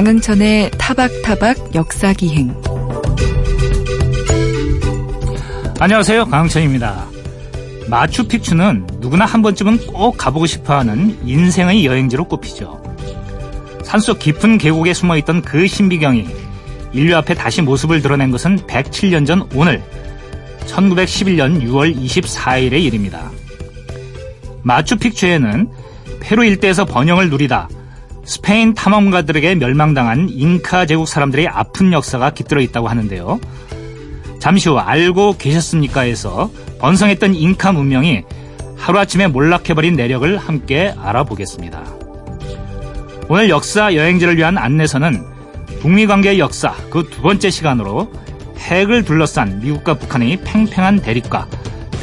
강흥천의 타박타박 역사기행 안녕하세요. 강흥천입니다. 마추픽추는 누구나 한 번쯤은 꼭 가보고 싶어 하는 인생의 여행지로 꼽히죠. 산속 깊은 계곡에 숨어 있던 그 신비경이 인류 앞에 다시 모습을 드러낸 것은 107년 전 오늘 1911년 6월 24일의 일입니다. 마추픽추에는 페루 일대에서 번영을 누리다 스페인 탐험가들에게 멸망당한 잉카 제국 사람들의 아픈 역사가 깃들어 있다고 하는데요. 잠시 후 알고 계셨습니까에서 번성했던 잉카 문명이 하루아침에 몰락해버린 내력을 함께 알아보겠습니다. 오늘 역사 여행지를 위한 안내서는 북미 관계의 역사 그 두 번째 시간으로 핵을 둘러싼 미국과 북한의 팽팽한 대립과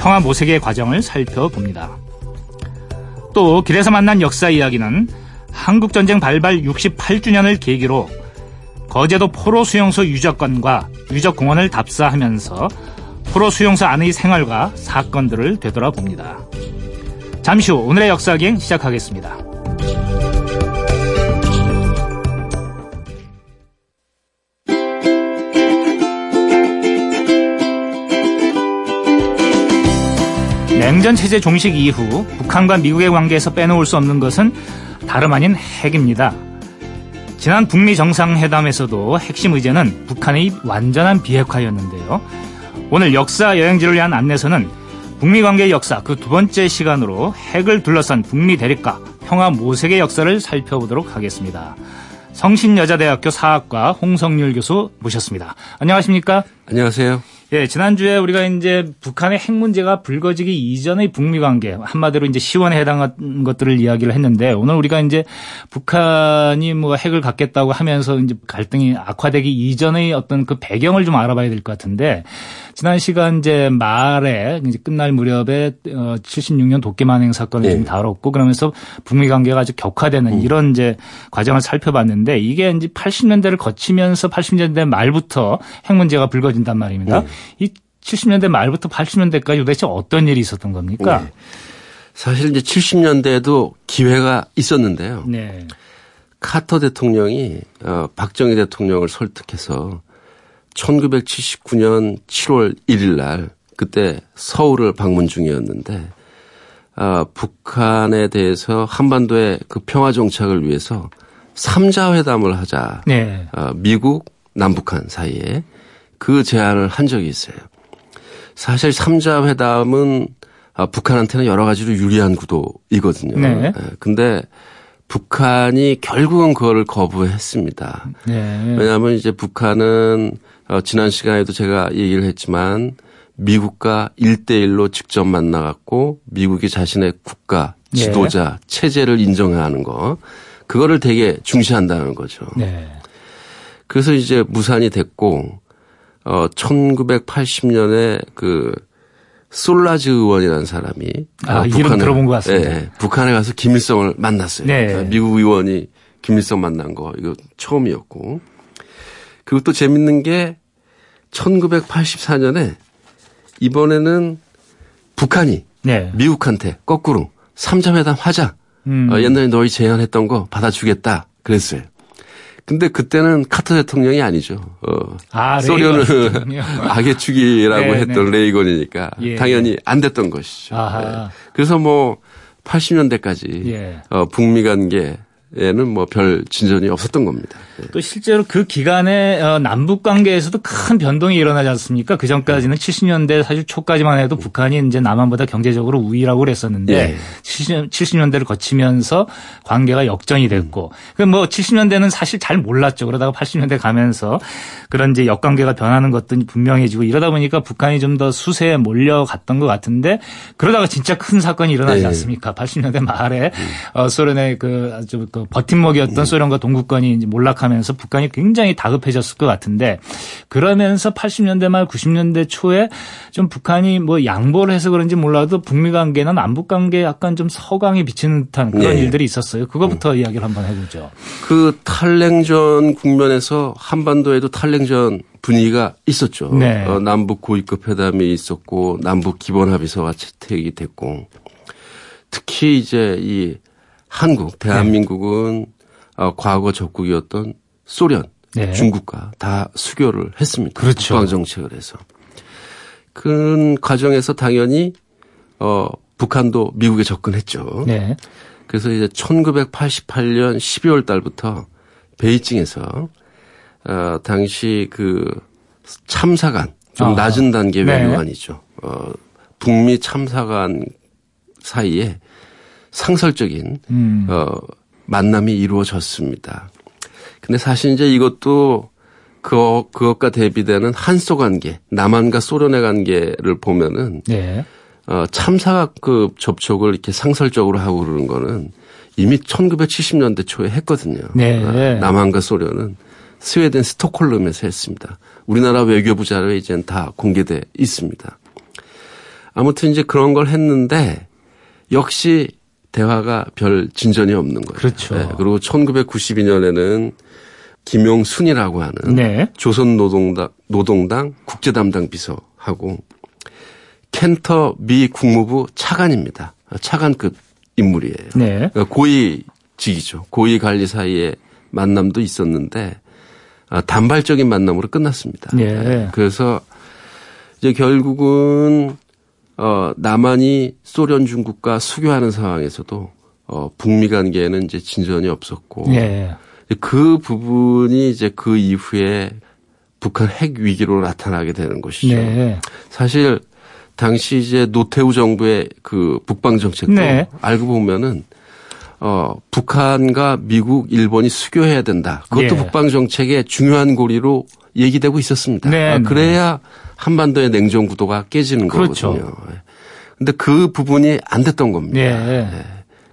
평화 모색의 과정을 살펴봅니다. 또 길에서 만난 역사 이야기는 한국전쟁 발발 68주년을 계기로 거제도 포로 수용소 유적관과 유적공원을 답사하면서 포로 수용소 안의 생활과 사건들을 되돌아봅니다. 잠시 후 오늘의 역사기행 시작하겠습니다. 냉전 체제 종식 이후 북한과 미국의 관계에서 빼놓을 수 없는 것은 다름 아닌 핵입니다. 지난 북미 정상회담에서도 핵심 의제는 북한의 완전한 비핵화였는데요. 오늘 역사 여행지를 위한 안내서는 북미 관계의 역사 그 두 번째 시간으로 핵을 둘러싼 북미 대립과 평화 모색의 역사를 살펴보도록 하겠습니다. 성신여자대학교 사학과 홍성률 교수 모셨습니다. 안녕하십니까? 안녕하세요. 예, 지난주에 우리가 이제 북한의 핵 문제가 불거지기 이전의 북미 관계, 한마디로 이제 시원에 해당한 것들을 이야기를 했는데 오늘 우리가 이제 북한이 뭐 핵을 갖겠다고 하면서 이제 갈등이 악화되기 이전의 어떤 그 배경을 좀 알아봐야 될 것 같은데 지난 시간 이제 말에 이제 끝날 무렵에 76년 어, 도깨만행 사건을 네. 좀 다뤘고 그러면서 북미 관계가 아주 격화되는 음. 이런 이제 과정을 살펴봤는데 이게 이제 80년대를 거치면서 80년대 말부터 핵 문제가 불거진단 말입니다. 네. 이 70년대 말부터 80년대까지 도대체 어떤 일이 있었던 겁니까? 네. 사실 이제 70년대에도 기회가 있었는데요. 네. 카터 대통령이 어, 박정희 대통령을 설득해서 1979년 7월 1일 날 그때 서울을 방문 중이었는데 아, 북한에 대해서 한반도의 그 평화 정착을 위해서 3자 회담을 하자. 네. 아, 미국, 남북한 사이에 그 제안을 한 적이 있어요. 사실 3자 회담은 아, 북한한테는 여러 가지로 유리한 구도이거든요. 네. 네. 근데 북한이 결국은 그거를 거부했습니다. 네. 왜냐하면 이제 북한은 어, 지난 시간에도 제가 얘기를 했지만 미국과 1대1로 직접 만나갖고 미국이 자신의 국가 예. 지도자 네. 체제를 인정하는 거 그거를 되게 중시한다는 거죠. 네. 그래서 이제 무산이 됐고 어 1980년에 그 솔라즈 의원이라는 사람이 아, 어, 북한에 들어본 것 같습니다. 예, 북한에 가서 김일성을 만났어요. 네. 그러니까 미국 의원이 김일성 만난 거 이거 처음이었고 그리고 또 재밌는 게 1984년에 이번에는 북한이 네. 미국한테 거꾸로 3자 회담 하자. 음. 어, 옛날에 너희 제안했던 거 받아주겠다. 그랬어요. 근데 그때는 카터 대통령이 아니죠. 어, 아, 소련은 악의 축이라고 네, 했던 네. 레이건이니까 예. 당연히 안 됐던 것이죠. 네. 그래서 뭐 80년대까지 예. 어, 북미 관계 에는 뭐 별 진전이 없었던 겁니다. 네. 또 실제로 그 기간에 어, 남북 관계에서도 큰 변동이 일어나지 않습니까? 그 전까지는 70년대 사실 초까지만 해도 북한이 이제 남한보다 경제적으로 우위라고 그랬었는데 예. 70, 70년대를 거치면서 관계가 역전이 됐고 그뭐 70년대는 사실 잘 몰랐죠. 그러다가 80년대 가면서 그런 이제 역관계가 변하는 것도 분명해지고 이러다 보니까 북한이 좀 더 수세에 몰려갔던 것 같은데 그러다가 진짜 큰 사건이 일어나지 예. 않습니까? 80년대 말에 어, 소련의 그 아주 그 버팀목이었던 음. 소련과 동구권이 이제 몰락하면서 북한이 굉장히 다급해졌을 것 같은데 그러면서 80년대 말 90년대 초에 좀 북한이 뭐 양보를 해서 그런지 몰라도 북미 관계나 남북 관계에 약간 좀 서강이 비치는 듯한 그런 네. 일들이 있었어요. 그거부터 음. 이야기를 한번 해보죠. 그 탈냉전 국면에서 한반도에도 탈냉전 분위기가 있었죠. 네. 어, 남북 고위급 회담이 있었고 남북 기본 합의서가 채택이 됐고 특히 이제 이 한국, 대한민국은 네. 어, 과거 적국이었던 소련, 네. 중국과 다 수교를 했습니다. 그렇죠. 북방 정책을 해서. 그런 과정에서 당연히 어 북한도 미국에 접근했죠. 네. 그래서 이제 1988년 12월 달부터 베이징에서 어 당시 그 참사관 좀 아. 낮은 단계 네. 외교관이죠. 어 북미 참사관 사이에 상설적인 음. 어 만남이 이루어졌습니다. 근데 사실 이제 이것도 그 그것과 대비되는 한소 관계, 남한과 소련의 관계를 보면은 네. 어, 참사급 접촉을 이렇게 상설적으로 하고 그러는 거는 이미 1970년대 초에 했거든요. 네. 어, 남한과 소련은 스웨덴 스톡홀름에서 했습니다. 우리나라 외교부 자료에 이제는 다 공개돼 있습니다. 아무튼 이제 그런 걸 했는데 역시 대화가 별 진전이 없는 거예요. 그렇죠. 그리고 1992년에는 김용순이라고 하는 네. 조선노동당 노동당 국제담당 비서하고 켄터 미 국무부 차관입니다. 차관급 인물이에요. 네. 그러니까 고위직이죠. 고위 관리 사이에 만남도 있었는데 아, 단발적인 만남으로 끝났습니다. 네. 그래서 이제 결국은 어 남한이 소련 중국과 수교하는 상황에서도 어 북미 관계에는 이제 진전이 없었고 네. 그 부분이 이제 그 이후에 북한 핵 위기로 나타나게 되는 것이죠. 네. 사실 당시 이제 노태우 정부의 그 북방 정책도 네. 알고 보면은 어 북한과 미국, 일본이 수교해야 된다. 그것도 예. 북방 정책의 중요한 고리로 얘기되고 있었습니다. 네, 아, 네. 그래야 한반도의 냉전 구도가 깨지는 그렇죠. 거거든요. 예. 근데 그 부분이 안 됐던 겁니다. 네.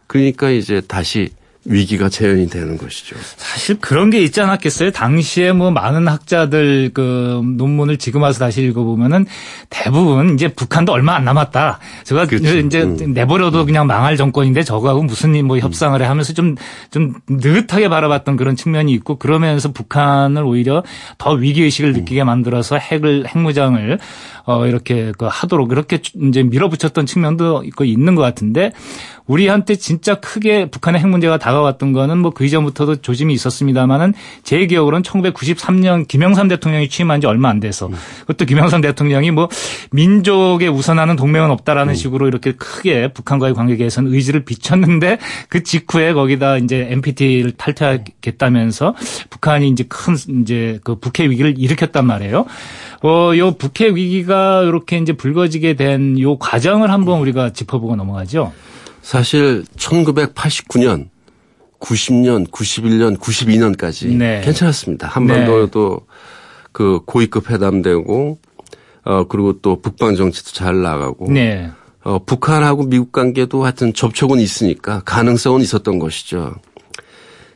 그러니까 이제 다시 위기가 재현이 되는 것이죠. 사실 그런 게 있지 않았겠어요? 당시에 뭐 많은 학자들 그 논문을 지금 와서 다시 읽어보면은 대부분 이제 북한도 얼마 안 남았다. 제가 그렇죠. 이제 음. 내버려도 그냥 망할 정권인데 저거하고 무슨 뭐 협상을 해 하면서 좀, 좀 느긋하게 바라봤던 그런 측면이 있고 그러면서 북한을 오히려 더 위기의식을 음. 느끼게 만들어서 핵을, 핵무장을 어, 이렇게 그 하도록 이렇게 이제 밀어붙였던 측면도 있고 있는 것 같은데 우리한테 진짜 크게 북한의 핵 문제가 다가왔던 거는 뭐 그 이전부터도 조짐이 있었습니다만은 제 기억으로는 1993년 김영삼 대통령이 취임한 지 얼마 안 돼서 그것도 김영삼 대통령이 뭐 민족에 우선하는 동맹은 없다라는 식으로 이렇게 크게 북한과의 관계 개선 의지를 비쳤는데 그 직후에 거기다 이제 NPT를 탈퇴하겠다면서 북한이 이제 큰 이제 그 북핵 위기를 일으켰단 말이에요. 어, 요 북핵 위기가 이렇게 이제 불거지게 된 요 과정을 한번 우리가 짚어보고 넘어가죠. 사실 1989년, 90년, 91년, 92년까지 네. 괜찮았습니다. 한반도도 그 고위급 회담되고 어 그리고 또 북방 정치도 잘 나가고 네. 어 북한하고 미국 관계도 하여튼 접촉은 있으니까 가능성은 있었던 것이죠.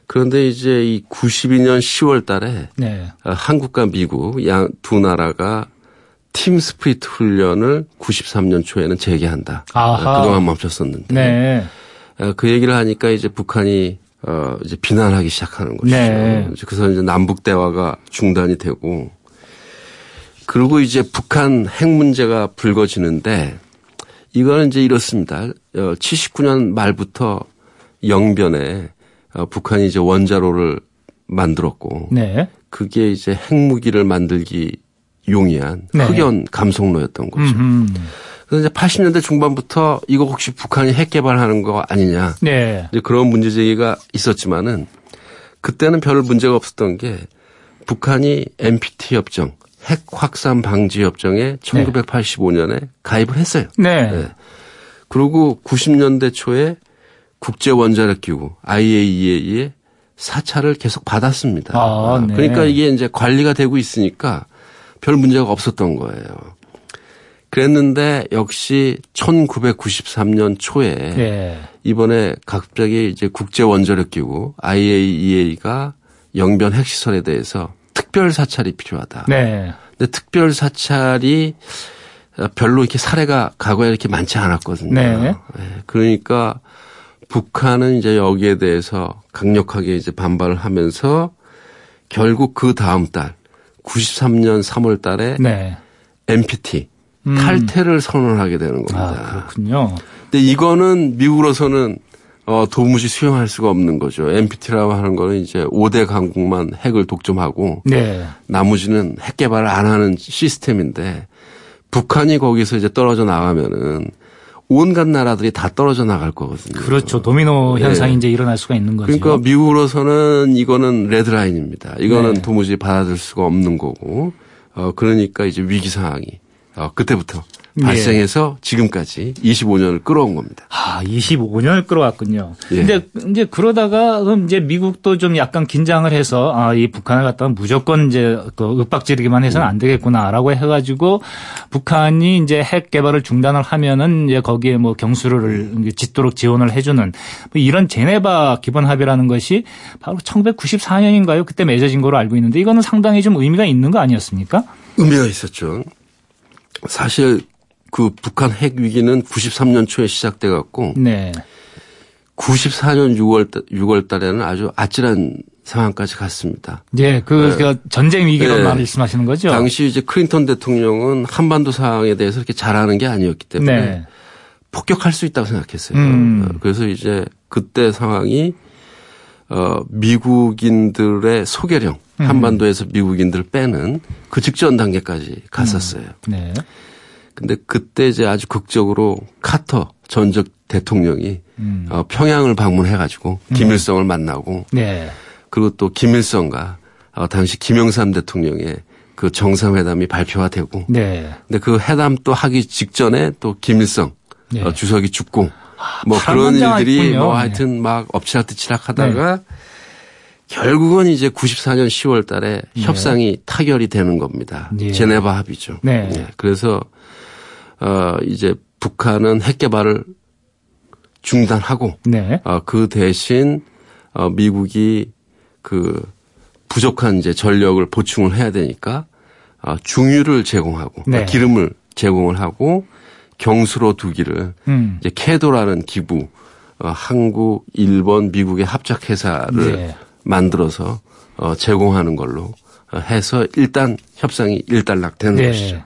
그런데 이제 이 92년 10월 달에 네. 어, 한국과 미국 양 두 나라가 팀 스피릿 훈련을 93년 초에는 재개한다. 아하. 어, 그동안 멈췄었는데. 네. 어, 그 얘기를 하니까 이제 북한이 어 이제 비난하기 시작하는 것이죠. 네. 그래서 이제 남북 대화가 중단이 되고 그리고 이제 북한 핵 문제가 불거지는데 이거는 이제 이렇습니다. 어 79년 말부터 영변에 어 북한이 이제 원자로를 만들었고 네. 그게 이제 핵무기를 만들기 용이한 네. 흑연 감속로였던 거죠. 음. 그래서 이제 80년대 중반부터 이거 혹시 북한이 핵 개발하는 거 아니냐. 네. 이제 그런 문제 제기가 있었지만은 그때는 별 문제가 없었던 게 북한이 NPT 협정, 핵 확산 방지 협정에 1985년에 가입을 했어요. 네. 네. 그리고 90년대 초에 국제 원자력 기구 IAEA의 사찰을 계속 받았습니다. 아, 네. 그러니까 이게 이제 관리가 되고 있으니까 별 문제가 없었던 거예요. 그랬는데 역시 1993년 초에 네. 이번에 갑자기 이제 국제 원자력 기구 IAEA가 영변 핵시설에 대해서 특별 사찰이 필요하다. 네. 근데 특별 사찰이 별로 이렇게 사례가 과거에 이렇게 많지 않았거든요. 네. 그러니까 북한은 이제 여기에 대해서 강력하게 이제 반발을 하면서 결국 그 다음 달 93년 3월 달에 네. NPT 음. 탈퇴를 선언하게 되는 겁니다. 아, 그렇군요. 근데 이거는 미국으로서는 어, 도무지 수용할 수가 없는 거죠. NPT라고 하는 거는 이제 5대 강국만 핵을 독점하고 네. 나머지는 핵 개발을 안 하는 시스템인데 북한이 거기서 이제 떨어져 나가면은 온갖 나라들이 다 떨어져 나갈 거거든요. 그렇죠. 도미노 현상이 네. 이제 일어날 수가 있는 거죠. 그러니까 미국으로서는 이거는 레드라인입니다. 이거는 네. 도무지 받아들일 수가 없는 거고, 어, 그러니까 이제 위기 상황이, 어, 그때부터 네. 발생해서 지금까지 25년을 끌어온 겁니다. 아, 25년을 끌어왔군요. 예. 근데 이제 그러다가 그럼 이제 미국도 좀 약간 긴장을 해서 아, 이 북한을 갖다가 무조건 이제 그 윽박지르기만 해서는 안 되겠구나라고 해가지고 북한이 이제 핵 개발을 중단을 하면은 이제 거기에 뭐 경수를 짓도록 지원을 해주는 뭐 이런 제네바 기본 합의라는 것이 바로 1994년인가요? 그때 맺어진 거로 알고 있는데 이거는 상당히 좀 의미가 있는 거 아니었습니까? 의미가 있었죠. 사실 그 북한 핵 위기는 93년 초에 시작돼 갖고 네. 94년 6월 6월 달에는 아주 아찔한 상황까지 갔습니다. 예, 그, 그 전쟁 위기로 네. 말씀하시는 거죠? 당시 이제 클린턴 대통령은 한반도 상황에 대해서 이렇게 잘하는 게 아니었기 때문에 네. 폭격할 수 있다고 생각했어요. 음. 어, 그래서 이제 그때 상황이 어 미국인들의 소개령 음. 한반도에서 미국인들 빼는 그 직전 단계까지 갔었어요. 네. 근데 그때 이제 아주 극적으로 카터 전적 대통령이 음. 어, 평양을 방문해 가지고 김일성을 만나고 네. 그리고 또 김일성과 어, 당시 김영삼 대통령의 그 정상회담이 발표가 되고 네. 근데 그 회담 또 하기 직전에 또 김일성 네. 어, 주석이 죽고 뭐 그런 일들이 있군요. 뭐 네. 하여튼 막 엎치락뒤치락하다가 결국은 이제 94년 10월 달에 협상이 타결이 되는 겁니다. 네. 제네바 합의죠. 네. 예, 그래서 어 이제 북한은 핵 개발을 중단하고 네. 어, 그 대신 어, 미국이 그 부족한 이제 전력을 보충을 해야 되니까 어, 중유를 제공하고 네. 어, 기름을 제공을 하고 경수로 두기를 음. 이제 캐도라는 기구 어, 한국, 일본, 미국의 합작 회사를 네. 만들어서 어, 제공하는 걸로 어, 해서 일단 협상이 일단락되는 네. 것이죠.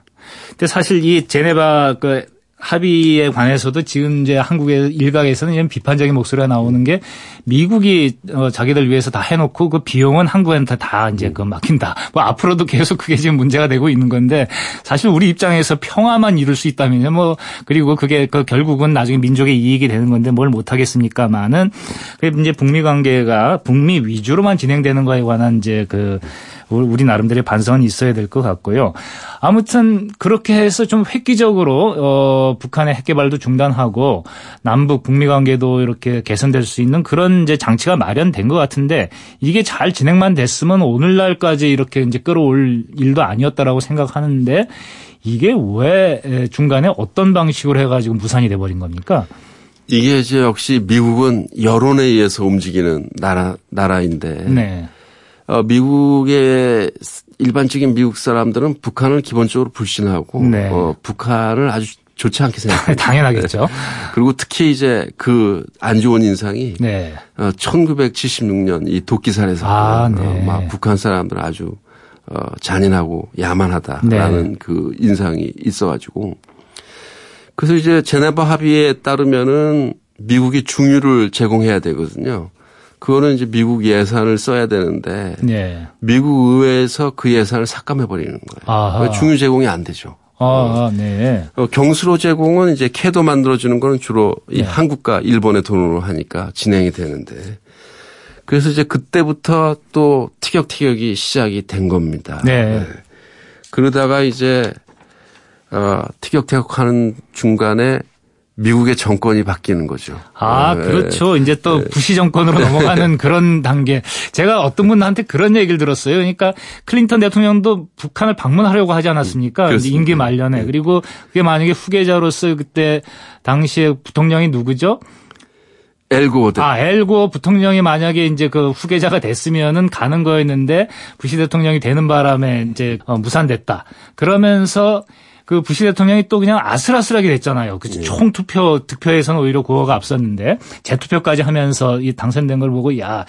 근데 사실 이 제네바 그 합의에 관해서도 지금 이제 한국의 일각에서는 이런 비판적인 목소리가 나오는 게 미국이 어 자기들 위해서 다 해놓고 그 비용은 한국한테 다 이제 그 맡긴다. 뭐 앞으로도 계속 그게 지금 문제가 되고 있는 건데 사실 우리 입장에서 평화만 이룰 수 있다면요. 뭐 그리고 그게 그 결국은 나중에 민족의 이익이 되는 건데 뭘 못하겠습니까만은 그 이제 북미 관계가 북미 위주로만 진행되는 거에 관한 이제 그 우리 나름대로의 반성은 있어야 될 것 같고요. 아무튼 그렇게 해서 좀 획기적으로 어 북한의 핵 개발도 중단하고 남북 북미 관계도 이렇게 개선될 수 있는 그런 이제 장치가 마련된 것 같은데 이게 잘 진행만 됐으면 오늘날까지 이렇게 이제 끌어올 일도 아니었다라고 생각하는데 이게 왜 중간에 어떤 방식으로 해가지고 무산이 돼버린 겁니까? 이게 이제 역시 미국은 여론에 의해서 움직이는 나라 나라인데 네. 어, 미국의 일반적인 미국 사람들은 북한을 기본적으로 불신하고 네. 어, 북한을 아주 좋지 않게 생각해요. 당연하겠죠. 그리고 특히 이제 그 안 좋은 인상이 네. 어, 1976년 이 도끼살에 사건 아, 어, 네. 막 북한 사람들은 아주 어, 잔인하고 야만하다라는 네. 그 인상이 있어가지고 그래서 이제 제네바 합의에 따르면은 미국이 중유를 제공해야 되거든요. 그거는 이제 미국 예산을 써야 되는데 네. 미국 의회에서 그 예산을 삭감해 버리는 거예요. 아하. 중유 제공이 안 되죠. 아, 네. 어, 경수로 제공은 이제 캐도 만들어주는 거는 주로 이 네. 한국과 일본의 돈으로 하니까 진행이 되는데 그래서 이제 그때부터 또 티격태격이 시작이 된 겁니다. 네. 그러다가 이제 어, 티격태격 하는 중간에 미국의 정권이 바뀌는 거죠. 아, 네. 그렇죠. 이제 또 부시 정권으로 넘어가는 그런 단계. 제가 어떤 분한테 그런 얘기를 들었어요. 그러니까 클린턴 대통령도 북한을 방문하려고 하지 않았습니까? 그렇습니다. 임기 말년에. 그리고 그게 만약에 후계자로서 그때 당시에 부통령이 누구죠? 엘고어드. 아, 엘고 부통령이 만약에 이제 그 후계자가 됐으면은 가는 거였는데 부시 대통령이 되는 바람에 이제 어, 무산됐다. 그러면서 그 부시 대통령이 또 그냥 아슬아슬하게 됐잖아요. 그 총 투표 득표에서는 오히려 고어가 앞섰는데 재투표까지 하면서 이 당선된 걸 보고 야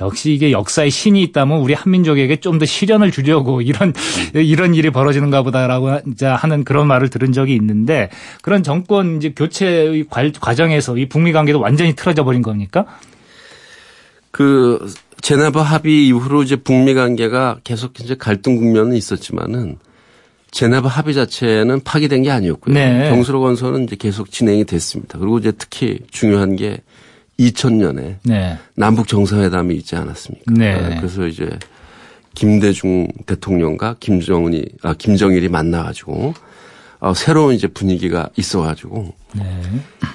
역시 이게 역사의 신이 있다면 우리 한민족에게 좀더 시련을 주려고 이런 이런 일이 벌어지는가 보다라고 하는 그런 말을 들은 적이 있는데 그런 정권 이제 교체의 과정에서 이 북미 관계도 완전히 틀어져 버린 겁니까? 그 제네바 합의 이후로 이제 북미 관계가 계속 이제 갈등 국면은 있었지만은 제네바 합의 자체는 파기된 게 아니었고요. 네. 경수로 건설은 이제 계속 진행이 됐습니다. 그리고 이제 특히 중요한 게 2000년에 네. 남북 정상회담이 있지 않았습니까? 네. 아, 그래서 이제 김대중 대통령과 김정은이 아 김정일이 만나가지고 어, 새로운 이제 분위기가 있어가지고 네.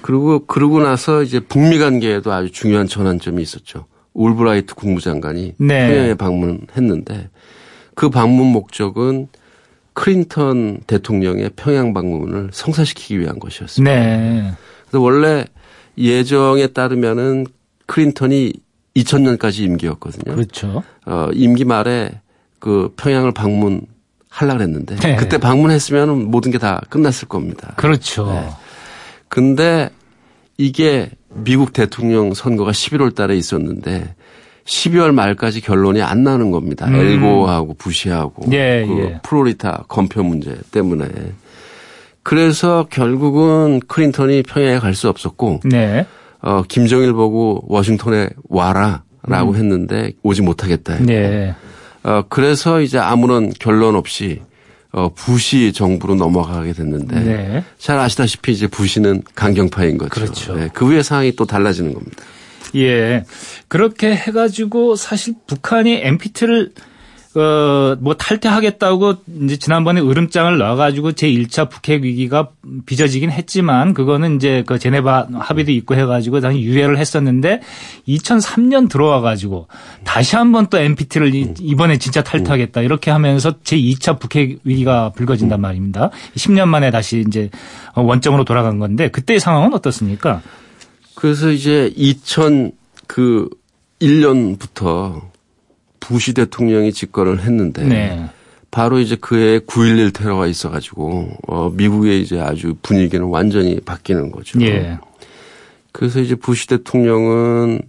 그리고 그러고 나서 이제 북미 관계에도 아주 중요한 전환점이 있었죠. 울브라이트 국무장관이 네. 평양에 방문했는데 그 방문 목적은 클린턴 대통령의 평양 방문을 성사시키기 위한 것이었습니다. 네. 그래서 원래 예정에 따르면은 클린턴이 2000년까지 임기였거든요. 그렇죠. 어, 임기 말에 그 평양을 방문하려 그랬는데 네. 그때 방문했으면 모든 게 다 끝났을 겁니다. 그렇죠. 네. 근데 이게 미국 대통령 선거가 11월 달에 있었는데 12월 말까지 결론이 안 나는 겁니다. 음. 엘고하고 부시하고 예, 그 예. 플로리다 검표 문제 때문에 그래서 결국은 클린턴이 평양에 갈 수 없었고 네. 어, 김정일 보고 워싱턴에 와라라고 했는데 오지 못하겠다. 했고. 음. 네. 어, 그래서 이제 아무런 결론 없이 어, 부시 정부로 넘어가게 됐는데 네. 잘 아시다시피 이제 부시는 강경파인 거죠. 그렇죠. 네, 그 후에 상황이 또 달라지는 겁니다. 예. 그렇게 해가지고 사실 북한이 NPT를 어, 뭐 탈퇴하겠다고 이제 지난번에 으름장을 놔가지고 제1차 북핵 위기가 빚어지긴 했지만 그거는 이제 그 제네바 합의도 있고 해가지고 당시 유예를 했었는데 2003년 들어와가지고 다시 한번 또 NPT를 이번에 진짜 탈퇴하겠다 이렇게 하면서 제2차 북핵 위기가 불거진단 말입니다. 10년 만에 다시 이제 원점으로 돌아간 건데 그때의 상황은 어떻습니까? 그래서 이제 2000그 1년부터 부시 대통령이 집권을 했는데 네. 바로 이제 그해 9.11 테러가 있어가지고 어, 미국의 이제 아주 분위기는 완전히 바뀌는 거죠. 예. 그래서 이제 부시 대통령은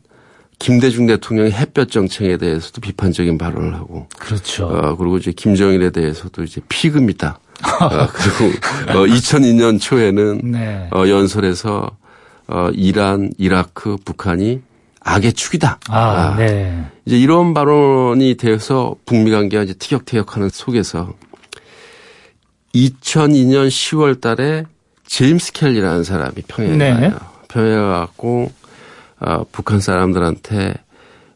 김대중 대통령의 햇볕 정책에 대해서도 비판적인 발언을 하고 그렇죠. 어, 그리고 이제 김정일에 대해서도 이제 피금이다. 어, 그리고 어, 2002년 초에는 네. 어, 연설에서 어, 이란, 이라크, 북한이 악의 축이다. 아, 네. 이제 이런 발언이 돼서 북미 관계가 이제 티격태격하는 속에서 2002년 10월 달에 제임스 켈리라는 사람이 평양에 네. 가요. 평양에 가고 어, 북한 사람들한테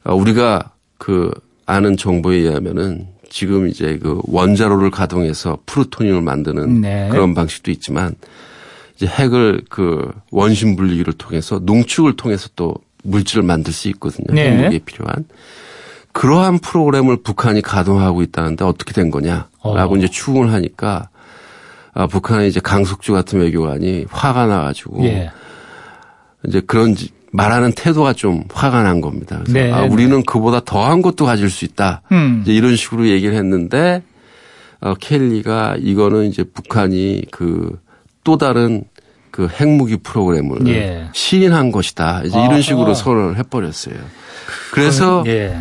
어, 우리가 그 아는 정보에 의하면은 지금 이제 그 원자로를 가동해서 플루토늄을 만드는 네. 그런 방식도 있지만 이제 핵을 그 원심 분리기를 통해서 농축을 통해서 또 물질을 만들 수 있거든요. 네. 핵무기에 필요한. 그러한 프로그램을 북한이 가동하고 있다는데 어떻게 된 거냐라고 어. 이제 추궁을 하니까 아, 북한의 이제 강숙주 같은 외교관이 화가 나가지고 예. 이제 그런 지- 말하는 태도가 좀 화가 난 겁니다. 그래서 네, 아, 우리는 그보다 더한 것도 가질 수 있다. 음. 이제 이런 식으로 얘기를 했는데 어, 켈리가 이거는 이제 북한이 그 또 다른 그 핵무기 프로그램을 예. 시인한 것이다. 이제 아하. 이런 식으로 선언을 해버렸어요. 그래서 예.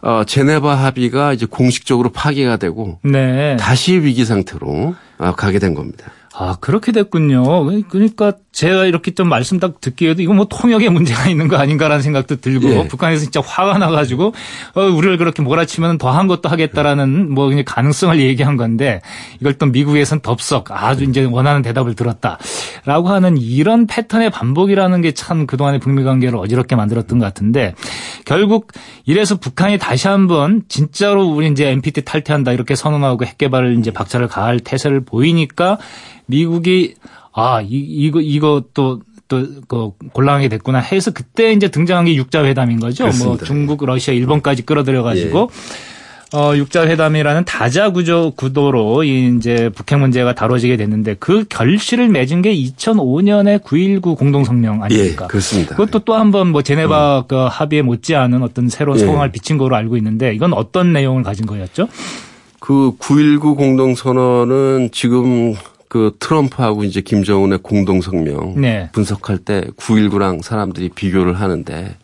어, 제네바 합의가 이제 공식적으로 파기가 되고 네. 다시 위기 상태로 어, 가게 된 겁니다. 아, 그렇게 됐군요. 그러니까 제가 이렇게 좀 말씀 딱 듣기에도 이거 뭐 통역에 문제가 있는 거 아닌가라는 생각도 들고 예. 북한에서 진짜 화가 나가지고 어, 우리를 그렇게 몰아치면 더 한 것도 하겠다라는 뭐 그냥 가능성을 얘기한 건데 이걸 또 미국에선 덥석 아주 이제 원하는 대답을 들었다라고 하는 이런 패턴의 반복이라는 게 참 그동안의 북미 관계를 어지럽게 만들었던 것 같은데 결국 이래서 북한이 다시 한번 진짜로 우리 이제 NPT 탈퇴한다 이렇게 선언하고 핵 개발을 이제 박차를 가할 태세를 보이니까 미국이 아, 이, 이거, 이거 또, 또, 그, 곤란하게 됐구나 해서 그때 이제 등장한 게 육자회담인 거죠. 뭐 그렇습니다. 중국, 러시아, 일본까지 끌어들여 가지고 어, 육자회담이라는 다자 구조 구도로 이 이제 북핵 문제가 다뤄지게 됐는데 그 결실을 맺은 게 2005년의 9.19 공동성명 예, 아닙니까? 그렇습니다. 그것도 또 한번 뭐 제네바 그 합의에 못지않은 어떤 새로운 예. 소강을 비친 거로 알고 있는데 이건 어떤 내용을 가진 거였죠? 그 9.19 공동선언은 지금 그 트럼프하고 이제 김정은의 공동 성명 네. 분석할 때 9.19랑 사람들이 비교를 하는데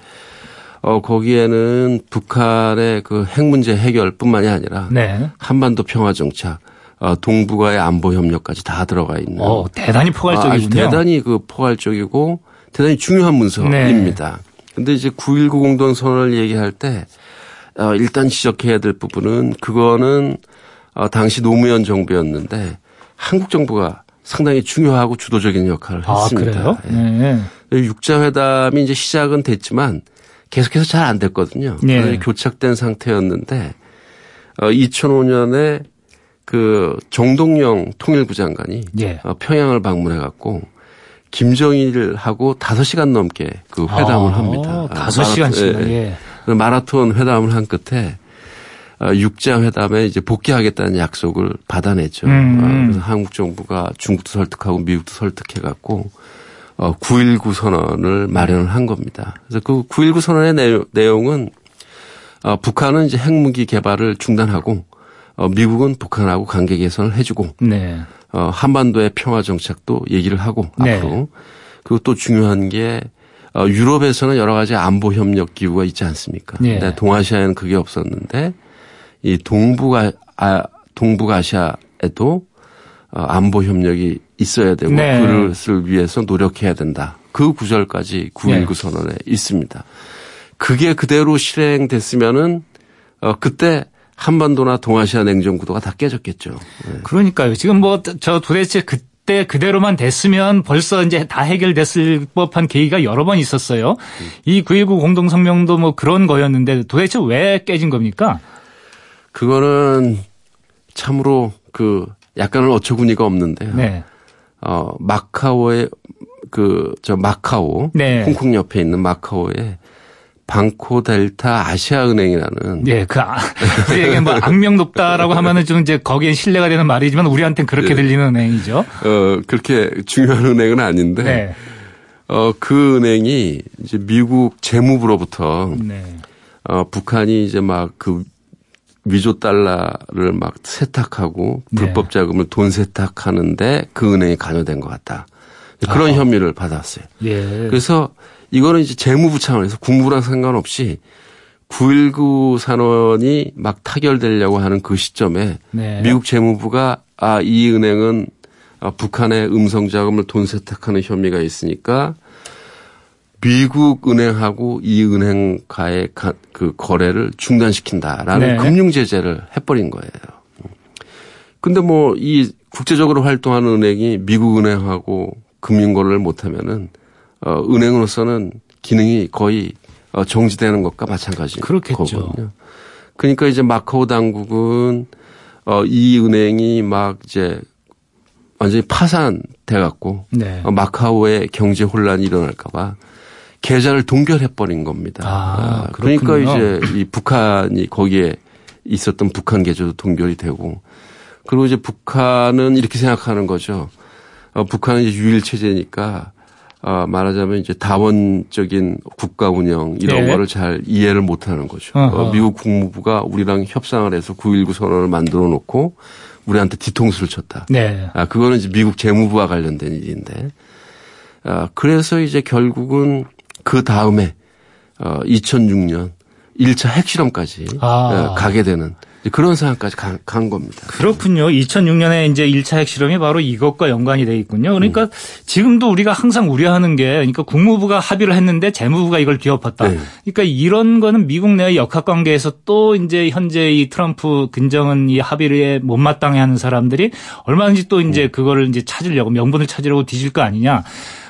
어 거기에는 북한의 그 핵 문제 해결뿐만이 아니라 네. 한반도 평화 정착, 어 동북아의 안보 협력까지 다 들어가 있는 어, 대단히 아, 포괄적이군요. 아주 대단히 그 포괄적이고 대단히 중요한 문서입니다. 근데 이제 9.19 공동 선언을 얘기할 때 어, 일단 지적해야 될 부분은 그거는 어, 당시 노무현 정부였는데 한국 정부가 상당히 중요하고 주도적인 역할을 아, 했습니다. 그래요? 예. 네. 육자회담이 이제 시작은 됐지만 계속해서 잘 안 됐거든요. 네. 교착된 상태였는데 어, 2005년에 그 정동영 통일부 장관이 예. 어, 평양을 방문해 갖고 김정일하고 5시간 넘게 그 회담을 아, 합니다. 다섯 마라- 시간씩이나, 예, 예. 마라톤 회담을 한 끝에 어, 육자 회담에 이제 복귀하겠다는 약속을 받아냈죠. 음. 어, 그래서 한국 정부가 중국도 설득하고 미국도 설득해 갖고 어, 9.19 선언을 마련을 한 겁니다. 그래서 그 9.19 선언의 내용- 내용은 어, 북한은 이제 핵무기 개발을 중단하고 어, 미국은 북한하고 관계 개선을 해주고 네. 어, 한반도의 평화 정착도 얘기를 하고 네. 앞으로 그리고 또 중요한 게 어, 유럽에서는 여러 가지 안보 협력 기구가 있지 않습니까? 네. 근데 동아시아에는 그게 없었는데 이 동북아 아, 동북아시아에도 어, 안보 협력이 있어야 되고 네. 그것을 위해서 노력해야 된다. 그 구절까지 9.19 네. 선언에 있습니다. 그게 그대로 실행됐으면은 어, 그때 한반도나 동아시아 냉전 구도가 다 깨졌겠죠. 네. 그러니까요. 지금 뭐 저 도대체 그때 그대로만 됐으면 벌써 이제 다 해결됐을 법한 계기가 여러 번 있었어요. 이 9.19 공동성명도 뭐 그런 거였는데 도대체 왜 깨진 겁니까? 그거는 참으로 그 약간은 어처구니가 없는데요. 네. 어, 마카오의 그 저 마카오 네. 홍콩 옆에 있는 마카오에 방코 델타 아시아 은행이라는 예, 그, 아, 우리에게 뭐 악명 높다라고 하면은 좀 이제 거기에 신뢰가 되는 말이지만 우리한테는 그렇게 들리는 은행이죠. 어 그렇게 중요한 은행은 아닌데 네. 어 그 은행이 이제 미국 재무부로부터 네. 어 북한이 이제 막 그 위조 달러를 막 세탁하고 네. 불법 자금을 돈 세탁하는데 그 은행이 관여된 것 같다. 그런 혐의를 받았어요. 예. 그래서 이거는 이제 재무부 차원에서 국무랑 상관없이 9.19 산원이 막 타결되려고 하는 그 시점에 네. 미국 재무부가 아, 이 은행은 아, 북한의 음성 자금을 돈 세탁하는 혐의가 있으니까 미국 은행하고 이 은행과의 가- 그 거래를 중단시킨다라는 네. 금융 제재를 해버린 거예요. 근데 뭐 이 국제적으로 활동하는 은행이 미국 은행하고 금융 거래를 못하면은 어 은행으로서는 기능이 거의 어 정지되는 것과 마찬가지. 거거든요. 그러니까 이제 마카오 당국은 어이 은행이 막 이제 완전히 파산돼 갖고 네. 어, 마카오의 경제 혼란이 일어날까봐 계좌를 동결해 버린 겁니다. 아, 아, 그러니까. 이제 이 북한이 거기에 있었던 북한 계좌도 동결이 되고 그리고 이제 북한은 이렇게 생각하는 거죠. 어, 북한은 이제 유일 체제니까 어, 말하자면 이제 다원적인 국가 운영 이런 네. 거를 잘 이해를 못 하는 거죠. 어허. 어, 미국 국무부가 우리랑 협상을 해서 9.19 선언을 만들어 놓고 우리한테 뒤통수를 쳤다. 네. 아, 그거는 이제 미국 재무부와 관련된 일인데. 아, 그래서 이제 결국은 그 다음에 어, 2006년 1차 핵실험까지 아. 어, 가게 되는 그런 상황까지 간, 간 겁니다. 그렇군요. 2006년에 이제 1차 핵실험이 바로 이것과 연관이 돼 있군요. 그러니까 음. 지금도 우리가 항상 우려하는 게 그러니까 국무부가 합의를 했는데 재무부가 이걸 뒤엎었다. 네. 그러니까 이런 거는 미국 내의 역학 관계에서 또 이제 현재 이 트럼프 근정은 이 합의를 못마땅해 하는 사람들이 얼마든지 또 음. 이제 그거를 이제 찾으려고 명분을 찾으려고 뒤질 거 아니냐.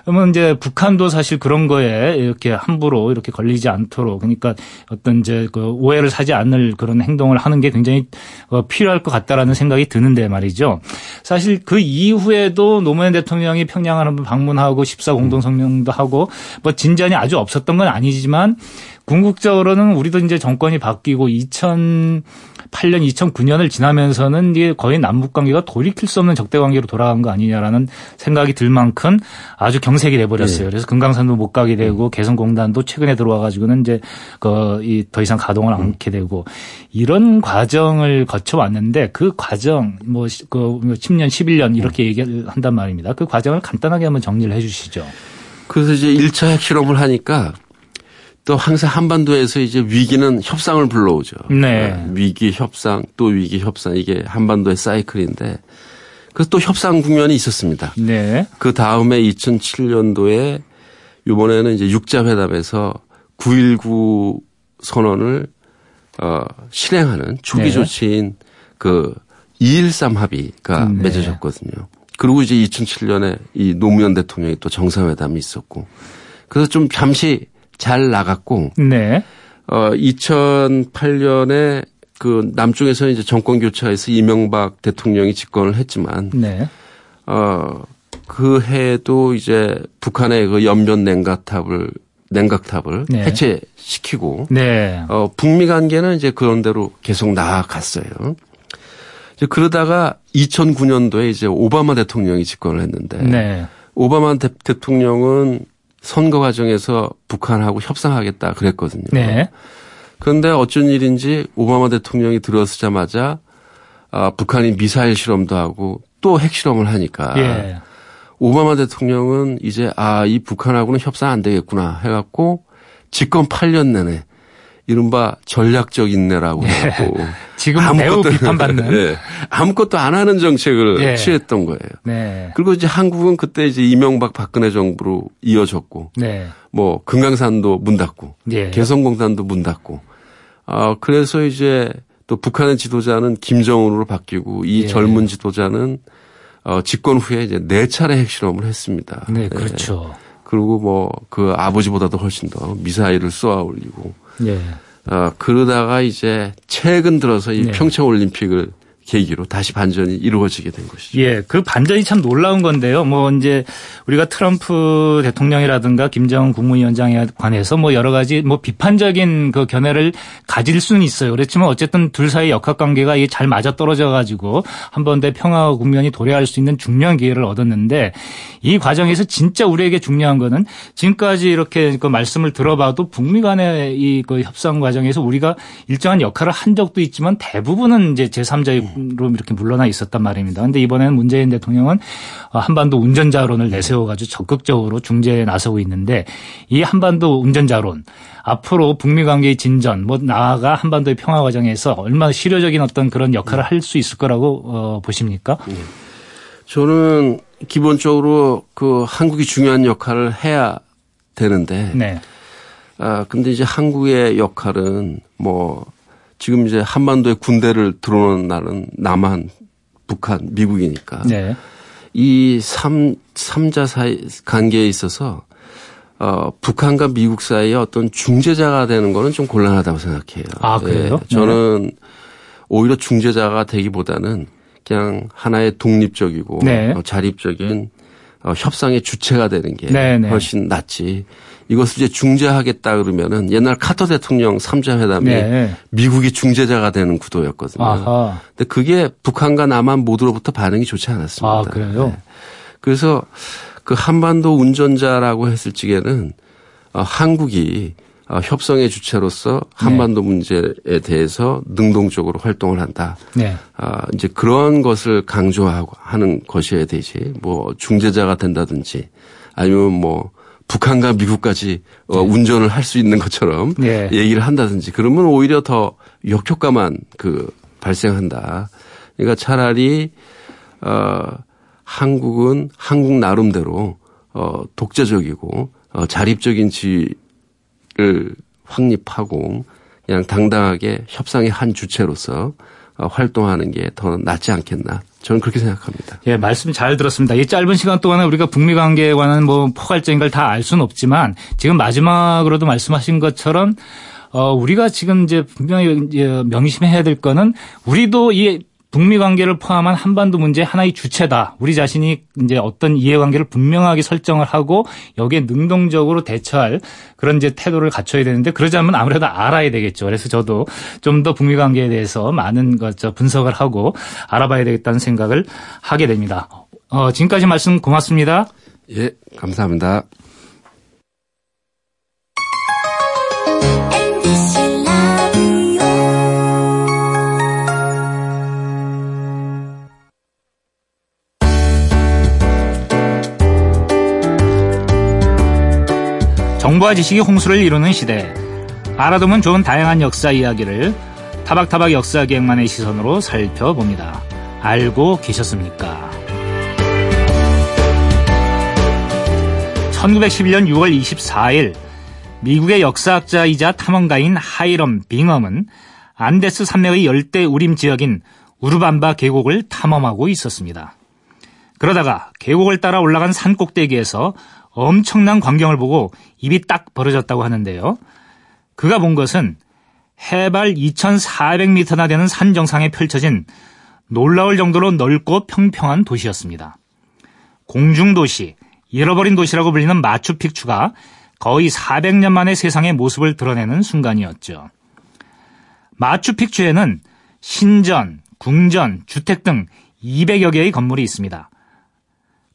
그러면 이제 북한도 사실 그런 거에 이렇게 함부로 이렇게 걸리지 않도록 그러니까 어떤 이제 그 오해를 사지 않을 그런 행동을 하는 게 굉장히 어, 필요할 것 같다라는 생각이 드는데 말이죠. 사실 그 이후에도 노무현 대통령이 평양을 한번 방문하고 14 공동성명도 하고 뭐 진전이 아주 없었던 건 아니지만 궁극적으로는 우리도 이제 정권이 바뀌고 2008년, 2009년을 지나면서는 이게 거의 남북 관계가 돌이킬 수 없는 적대 관계로 돌아간 거 아니냐라는 생각이 들 만큼 아주 경색이 돼 버렸어요. 네. 그래서 금강산도 못 가게 되고 개성공단도 최근에 들어와 가지고는 이제 그더 이상 가동을 않게 되고 이런 과정을 거쳐 왔는데 그 과정 뭐그 10년, 11년 이렇게 얘기를 한단 말입니다. 그 과정을 간단하게 한번 정리를 해 주시죠. 그래서 이제 1차 핵실험을 하니까 또 항상 한반도에서 이제 위기는 협상을 불러오죠. 네. 네. 위기 협상 또 위기 협상 이게 한반도의 사이클인데 그래서 또 협상 국면이 있었습니다. 네. 그 다음에 2007년도에 이번에는 이제 육자 회담에서 9.19 선언을 어 실행하는 초기 네. 조치인 그 213 합의가 네. 맺어졌거든요. 그리고 이제 2007년에 이 노무현 대통령이 또 정상회담이 있었고 그래서 좀 잠시 잘 나갔고 네. 어 2008년에 그 남쪽에서 이제 정권 교체해서 이명박 대통령이 집권을 했지만 네. 어그 해에도 이제 북한의 그 연변 냉각탑을 냉각탑을 네. 해체시키고 네. 어 북미 관계는 이제 그런 대로 계속 나아갔어요. 이제 그러다가 2009년도에 이제 오바마 대통령이 집권을 했는데 네. 오바마 대, 통령은 선거 과정에서 북한하고 협상하겠다 그랬거든요. 네. 그런데 어쩐 일인지 오바마 대통령이 들어서자마자 아, 북한이 미사일 실험도 하고 또 핵실험을 하니까 예. 오바마 대통령은 이제 아, 이 북한하고는 협상 안 되겠구나 해갖고 집권 8년 내내 이른바 전략적 인내라고 예. 하고 지금 매우 비판받는 네. 아무것도 안 하는 정책을 예. 취했던 거예요. 네. 그리고 이제 한국은 그때 이제 이명박 박근혜 정부로 이어졌고 네. 뭐 금강산도 문 닫고 예. 개성공단도 문 닫고 아 그래서 이제 또 북한의 지도자는 김정은으로 바뀌고 이 예. 젊은 지도자는 어 집권 후에 이제 네 차례 핵실험을 했습니다. 네, 그렇죠. 네. 그리고 뭐 그 아버지보다도 훨씬 더 미사일을 쏘아 올리고 예. 어, 그러다가 이제 최근 들어서 이 네. 평창 올림픽을 계기로 다시 반전이 이루어지게 된 것이죠. 예, 그 반전이 참 놀라운 건데요. 뭐 이제 우리가 트럼프 대통령이라든가 김정은 국무위원장에 관해서 뭐 여러 가지 뭐 비판적인 그 견해를 가질 수는 있어요. 그렇지만 어쨌든 둘 사이 역학 관계가 이게 잘 맞아 떨어져 가지고 한번대 평화 국면이 도래할 수 있는 중요한 기회를 얻었는데 이 과정에서 진짜 우리에게 중요한 거는 지금까지 이렇게 그 말씀을 들어봐도 북미 간의 이 그 협상 과정에서 우리가 일정한 역할을 한 적도 있지만 대부분은 이제 제3자의 로 이렇게 물러나 있었단 말입니다. 그런데 이번에는 문재인 대통령은 한반도 운전자론을 내세워가지고 적극적으로 중재에 나서고 있는데 이 한반도 운전자론 앞으로 북미 관계의 진전, 뭐 나아가 한반도의 평화 과정에서 얼마나 실효적인 어떤 그런 역할을 할 수 있을 거라고 어, 보십니까? 네. 저는 기본적으로 그 한국이 중요한 역할을 해야 되는데, 네. 아 근데 이제 한국의 역할은 뭐 지금 이제 한반도에 군대를 들어오는 나는 남한, 북한, 미국이니까. 네. 이 삼, 삼자 사이 관계에 있어서 어, 북한과 미국 사이에 어떤 중재자가 되는 거는 좀 곤란하다고 생각해요. 아, 그래요? 네. 저는 네. 오히려 중재자가 되기보다는 그냥 하나의 독립적이고 네. 어, 자립적인 어, 협상의 주체가 되는 게 네네. 네. 훨씬 낫지. 이것을 이제 중재하겠다 그러면은 옛날 카터 대통령 3자 회담이 네. 미국이 중재자가 되는 구도였거든요. 아하. 근데 그게 북한과 남한 모두로부터 반응이 좋지 않았습니다. 아, 그래요? 네. 그래서 그 한반도 운전자라고 했을 적에는 어, 한국이 어, 협상의 주체로서 한반도 네. 문제에 대해서 능동적으로 활동을 한다. 네. 아, 이제 그러한 것을 강조하고 하는 것이어야 되지. 뭐 중재자가 된다든지 아니면 뭐 북한과 미국까지 어, 네. 운전을 할 수 있는 것처럼 네. 얘기를 한다든지 그러면 오히려 더 역효과만 그 발생한다. 그러니까 차라리 어 한국은 한국 나름대로 어 독자적이고 어 자립적인 지를 확립하고 그냥 당당하게 협상의 한 주체로서 어, 활동하는 게 더 낫지 않겠나. 저는 그렇게 생각합니다. 예, 말씀 잘 들었습니다. 이 짧은 시간 동안에 우리가 북미 관계에 관한 뭐 포괄적인 걸 다 알 수는 없지만 지금 마지막으로도 말씀하신 것처럼 어, 우리가 지금 이제 분명히 명심해야 될 거는 우리도 이 북미 관계를 포함한 한반도 문제 하나의 주체다. 우리 자신이 이제 어떤 이해관계를 분명하게 설정을 하고 여기에 능동적으로 대처할 그런 이제 태도를 갖춰야 되는데 그러자면 아무래도 알아야 되겠죠. 그래서 저도 좀 더 북미 관계에 대해서 많은 것 분석을 하고 알아봐야 되겠다는 생각을 하게 됩니다. 어, 지금까지 말씀 고맙습니다. 예, 감사합니다. 정보와 지식이 홍수를 이루는 시대. 알아두면 좋은 다양한 역사 이야기를 타박타박 역사기획만의 시선으로 살펴봅니다. 알고 계셨습니까? 1911년 6월 24일 미국의 역사학자이자 탐험가인 하이럼 빙엄은 안데스 산맥의 열대 우림 지역인 우르반바 계곡을 탐험하고 있었습니다. 그러다가 계곡을 따라 올라간 산 꼭대기에서 엄청난 광경을 보고 입이 딱 벌어졌다고 하는데요. 그가 본 것은 해발 2,400m나 되는 산 정상에 펼쳐진 놀라울 정도로 넓고 평평한 도시였습니다. 공중도시, 잃어버린 도시라고 불리는 마추픽추가 거의 400년 만에 세상의 모습을 드러내는 순간이었죠. 마추픽추에는 신전, 궁전, 주택 등 200여 개의 건물이 있습니다.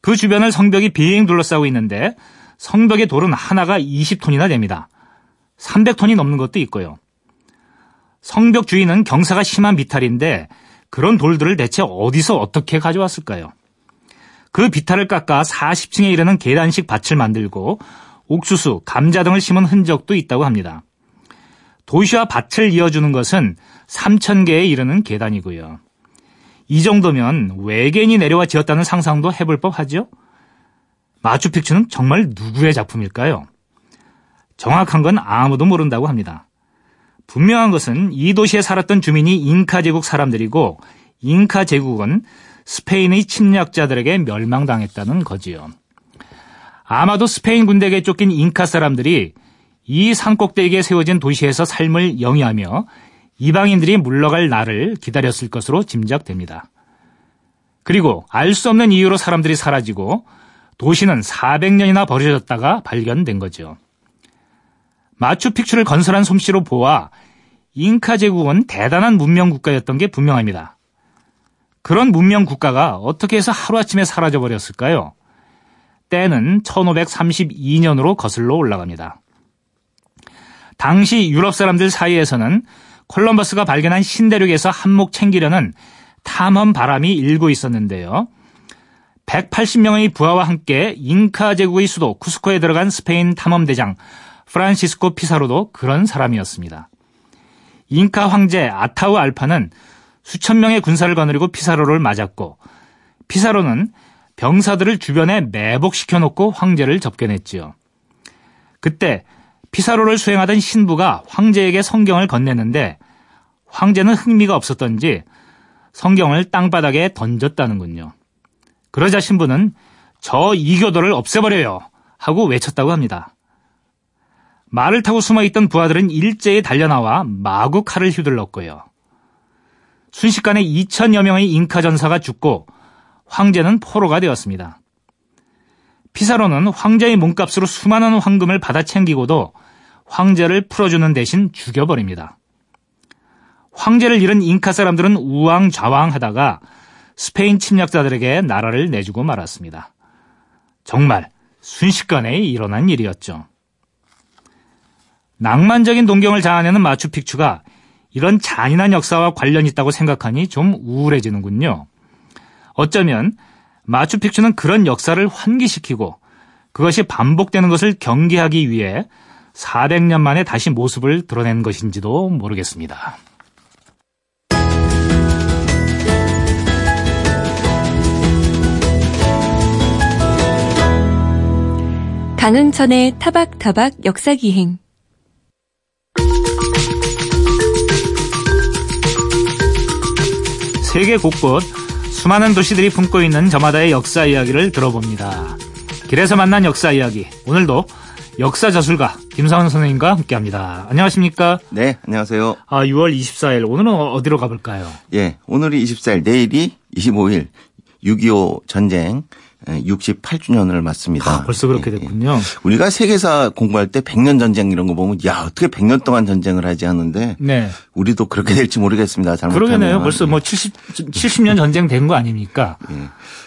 그 주변을 성벽이 비행 둘러싸고 있는데 성벽의 돌은 하나가 20톤이나 됩니다. 300톤이 넘는 것도 있고요. 성벽 주위는 경사가 심한 비탈인데 그런 돌들을 대체 어디서 어떻게 가져왔을까요? 그 비탈을 깎아 40층에 이르는 계단식 밭을 만들고 옥수수, 감자 등을 심은 흔적도 있다고 합니다. 도시와 밭을 이어주는 것은 3,000개에 이르는 계단이고요. 이 정도면 외계인이 내려와 지었다는 상상도 해볼 법하죠? 마추픽추는 정말 누구의 작품일까요? 정확한 건 아무도 모른다고 합니다. 분명한 것은 이 도시에 살았던 주민이 잉카 제국 사람들이고 잉카 제국은 스페인의 침략자들에게 멸망당했다는 거지요. 아마도 스페인 군대에게 쫓긴 잉카 사람들이 이 산꼭대기에 세워진 도시에서 삶을 영위하며 이방인들이 물러갈 날을 기다렸을 것으로 짐작됩니다. 그리고 알 수 없는 이유로 사람들이 사라지고 도시는 400년이나 버려졌다가 발견된 거죠. 마추픽추를 건설한 솜씨로 보아 잉카 제국은 대단한 문명 국가였던 게 분명합니다. 그런 문명 국가가 어떻게 해서 하루아침에 사라져 버렸을까요? 때는 1532년으로 거슬러 올라갑니다. 당시 유럽 사람들 사이에서는 콜럼버스가 발견한 신대륙에서 한몫 챙기려는 탐험 바람이 일고 있었는데요. 180명의 부하와 함께 잉카 제국의 수도 쿠스코에 들어간 스페인 탐험대장 프란시스코 피사로도 그런 사람이었습니다. 잉카 황제 아타우 알파는 수천 명의 군사를 거느리고 피사로를 맞았고 피사로는 병사들을 주변에 매복시켜 놓고 황제를 접견했지요. 그때 피사로를 수행하던 신부가 황제에게 성경을 건네는데 황제는 흥미가 없었던지 성경을 땅바닥에 던졌다는군요. 그러자 신부는 저 이교도를 없애버려요 하고 외쳤다고 합니다. 말을 타고 숨어있던 부하들은 일제히 달려나와 마구 칼을 휘둘렀고요. 순식간에 2천여 명의 잉카 전사가 죽고 황제는 포로가 되었습니다. 피사로는 황제의 몸값으로 수많은 황금을 받아 챙기고도 황제를 풀어주는 대신 죽여버립니다. 황제를 잃은 잉카 사람들은 우왕좌왕하다가 스페인 침략자들에게 나라를 내주고 말았습니다. 정말 순식간에 일어난 일이었죠. 낭만적인 동경을 자아내는 마추픽추가 이런 잔인한 역사와 관련 있다고 생각하니 좀 우울해지는군요. 어쩌면 마추픽추는 그런 역사를 환기시키고 그것이 반복되는 것을 경계하기 위해 400년 만에 다시 모습을 드러낸 것인지도 모르겠습니다. 강흥천의 타박타박 역사기행 세계 곳곳 수많은 도시들이 품고 있는 저마다의 역사 이야기를 들어봅니다. 길에서 만난 역사 이야기. 오늘도 역사 저술가 김상원 선생님과 함께합니다. 안녕하십니까? 네, 안녕하세요. 아, 6월 24일 오늘은 어디로 가볼까요? 예, 오늘이 24일, 내일이 25일 6.25 전쟁 68주년을 맞습니다. 아, 벌써 그렇게 예, 예. 됐군요. 우리가 세계사 공부할 때 100년 전쟁 이런 거 보면 야 어떻게 100년 동안 전쟁을 하지 하는데 네. 우리도 그렇게 될지 모르겠습니다. 잘못하면. 그러겠네요. 벌써 뭐 70, 70년 전쟁 된 거 아닙니까? 예.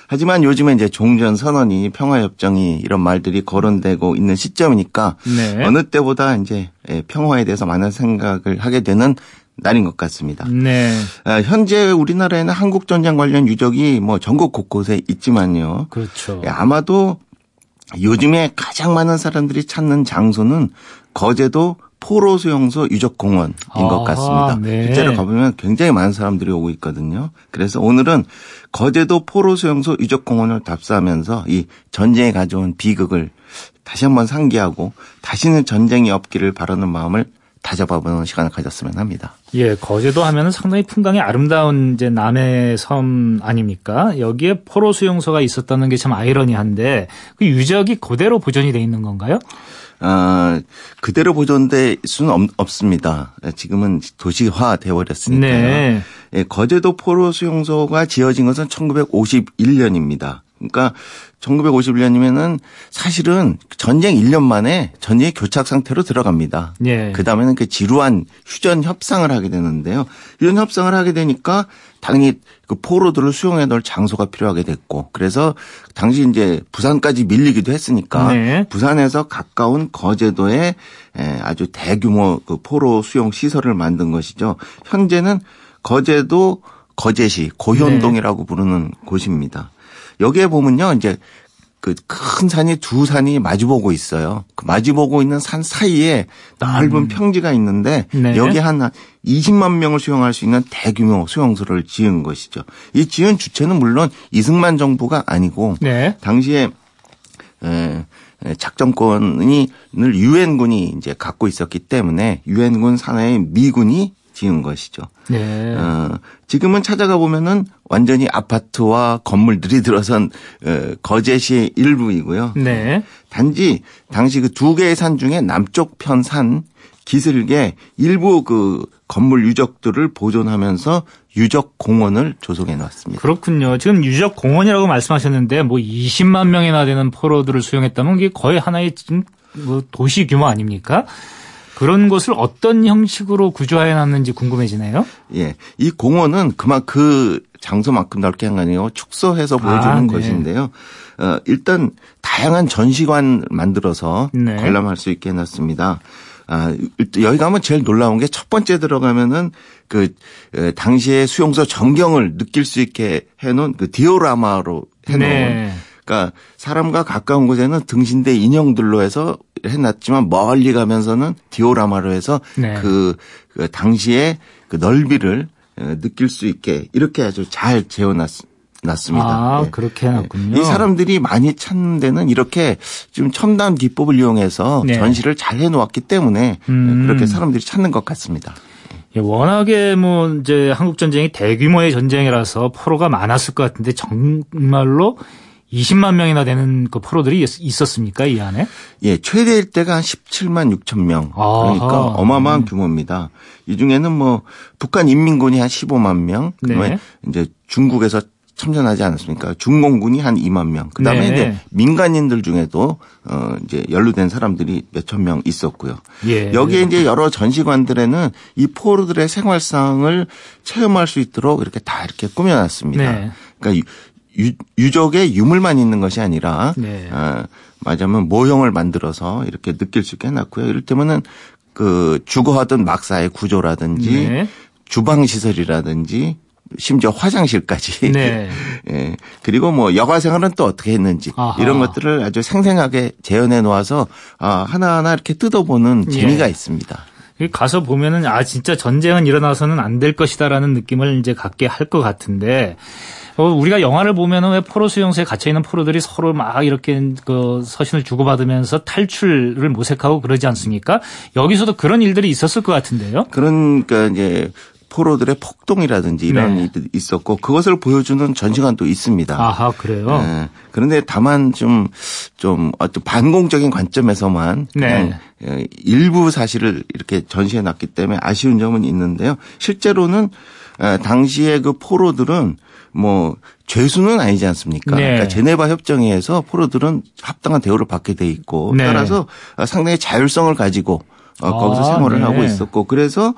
하지만 요즘에 이제 종전 선언이 평화협정이 이런 말들이 거론되고 있는 시점이니까 네. 어느 때보다 이제 예, 평화에 대해서 많은 생각을 하게 되는 날인 것 같습니다. 네. 아, 현재 우리나라에는 한국 전쟁 관련 유적이 뭐 전국 곳곳에 있지만요. 그렇죠. 예, 아마도 요즘에 가장 많은 사람들이 찾는 장소는 거제도 포로 수용소 유적 공원인 것 아, 같습니다. 네. 실제로 가보면 굉장히 많은 사람들이 오고 있거든요. 그래서 오늘은 거제도 포로 수용소 유적 공원을 답사하면서 이 전쟁이 가져온 비극을 다시 한번 상기하고 다시는 전쟁이 없기를 바라는 마음을 다잡아보는 시간을 가졌으면 합니다. 예, 거제도 하면은 상당히 풍광이 아름다운 이제 남해 섬 아닙니까? 여기에 포로 수용소가 있었다는 게 참 아이러니한데 그 유적이 그대로 보존이 돼 있는 건가요? 아, 그대로 보존될 수는 없, 없습니다. 지금은 도시화 되어버렸으니까요. 네. 예, 거제도 포로 수용소가 지어진 것은 1951년입니다. 그러니까 1951년이면은 사실은 전쟁 1년 만에 전쟁의 교착 상태로 들어갑니다. 예. 그 다음에는 그 지루한 휴전 협상을 하게 되는데요. 휴전 협상을 하게 되니까 당연히 그 포로들을 수용해 놓을 장소가 필요하게 됐고 그래서 당시 이제 부산까지 밀리기도 했으니까 네. 부산에서 가까운 거제도에 에, 아주 대규모 그 포로 수용 시설을 만든 것이죠. 현재는 거제도 거제시 고현동이라고 네. 부르는 곳입니다. 여기에 보면요, 이제 그 큰 산이 두 산이 마주보고 있어요. 그 마주보고 있는 산 사이에 넓은 평지가 있는데 음. 네. 여기 한 20만 명을 수용할 수 있는 대규모 수용소를 지은 것이죠. 이 지은 주체는 물론 이승만 정부가 아니고 네. 당시에 에, 에, 작전권을 유엔군이 이제 갖고 있었기 때문에 유엔군 산하의 미군이 지은 것이죠. 네. 어, 지금은 찾아가 보면은 완전히 아파트와 건물들이 들어선 어, 거제시의 일부이고요. 네. 단지 당시 그 두 개의 산 중에 남쪽 편 산 기슭에 일부 그 건물 유적들을 보존하면서 유적 공원을 조성해 놨습니다. 그렇군요. 지금 유적 공원이라고 말씀하셨는데 뭐 20만 명이나 되는 포로들을 수용했다면 이게 거의 하나의 지금 뭐 도시 규모 아닙니까? 그런 곳을 어떤 형식으로 구조해 놨는지 궁금해지네요. 예. 이 공원은 그만 그 장소만큼 넓게 한거 아니에요. 축소해서 보여주는 아, 네. 것인데요. 어, 일단 다양한 전시관 만들어서 네. 관람할 수 있게 해놨습니다. 아, 여기 가면 제일 놀라운 게 첫 번째 들어가면은 그 에, 당시의 수용소 전경을 느낄 수 있게 해놓은 그 디오라마로 해놓은 네. 그러니까 사람과 가까운 곳에는 등신대 인형들로 해서 해놨지만 멀리 가면서는 디오라마로 해서 네. 그, 그 당시의 그 넓이를 어, 느낄 수 있게 이렇게 아주 잘 재워놨습니다. 아, 예. 그렇게 해놨군요. 이 사람들이 많이 찾는 데는 이렇게 좀 첨단 기법을 이용해서 네. 전시를 잘 해놓았기 때문에 음. 그렇게 사람들이 찾는 것 같습니다. 예, 워낙에 뭐 이제 한국 전쟁이 대규모의 전쟁이라서 포로가 많았을 것 같은데 정말로 20만 명이나 되는 그 포로들이 있- 있었습니까 이 안에? 예, 최대일 때가 한 17만 6천 명. 아하. 그러니까 어마어마한 규모입니다. 이 중에는 뭐 북한 인민군이 한 15만 명, 그다음에 네. 이제 중국에서 참전하지 않았습니까? 중공군이 한 2만 명. 그다음에 네. 이제 민간인들 중에도 어 이제 연루된 사람들이 몇천 명 있었고요. 예. 여기에 이제 여러 전시관들에는 이 포로들의 생활상을 체험할 수 있도록 이렇게 다 이렇게 꾸며놨습니다. 네. 그러니까 유, 유적에 유물만 있는 것이 아니라 네. 어, 말하자면 모형을 만들어서 이렇게 느낄 수 있게 해놨고요. 이를테면은 그 주거하던 막사의 구조라든지 네. 주방 시설이라든지 심지어 화장실까지. 네. 예. 그리고 뭐 여가 생활은 또 어떻게 했는지 아하. 이런 것들을 아주 생생하게 재현해 놓아서 아, 하나하나 이렇게 뜯어보는 재미가 예. 있습니다. 가서 보면은 아 진짜 전쟁은 일어나서는 안 될 것이다라는 느낌을 이제 갖게 할 것 같은데 어, 우리가 영화를 보면은 왜 포로 수용소에 갇혀 있는 포로들이 서로 막 이렇게 그 서신을 주고받으면서 탈출을 모색하고 그러지 않습니까? 여기서도 그런 일들이 있었을 것 같은데요. 그러니까 이제 포로들의 폭동이라든지 이런 네. 일이 있었고 그것을 보여주는 전시관도 있습니다. 아하, 그래요? 예. 그런데 다만 좀, 좀 어떤 반공적인 관점에서만 그냥 예, 일부 사실을 이렇게 전시해 놨기 때문에 아쉬운 점은 있는데요. 실제로는 예, 당시에 그 포로들은 뭐 죄수는 아니지 않습니까? 네. 그러니까 제네바 협정에서 포로들은 합당한 대우를 받게 돼 있고 네. 따라서 상당히 자율성을 가지고 어, 거기서 아, 생활을 네. 하고 있었고 그래서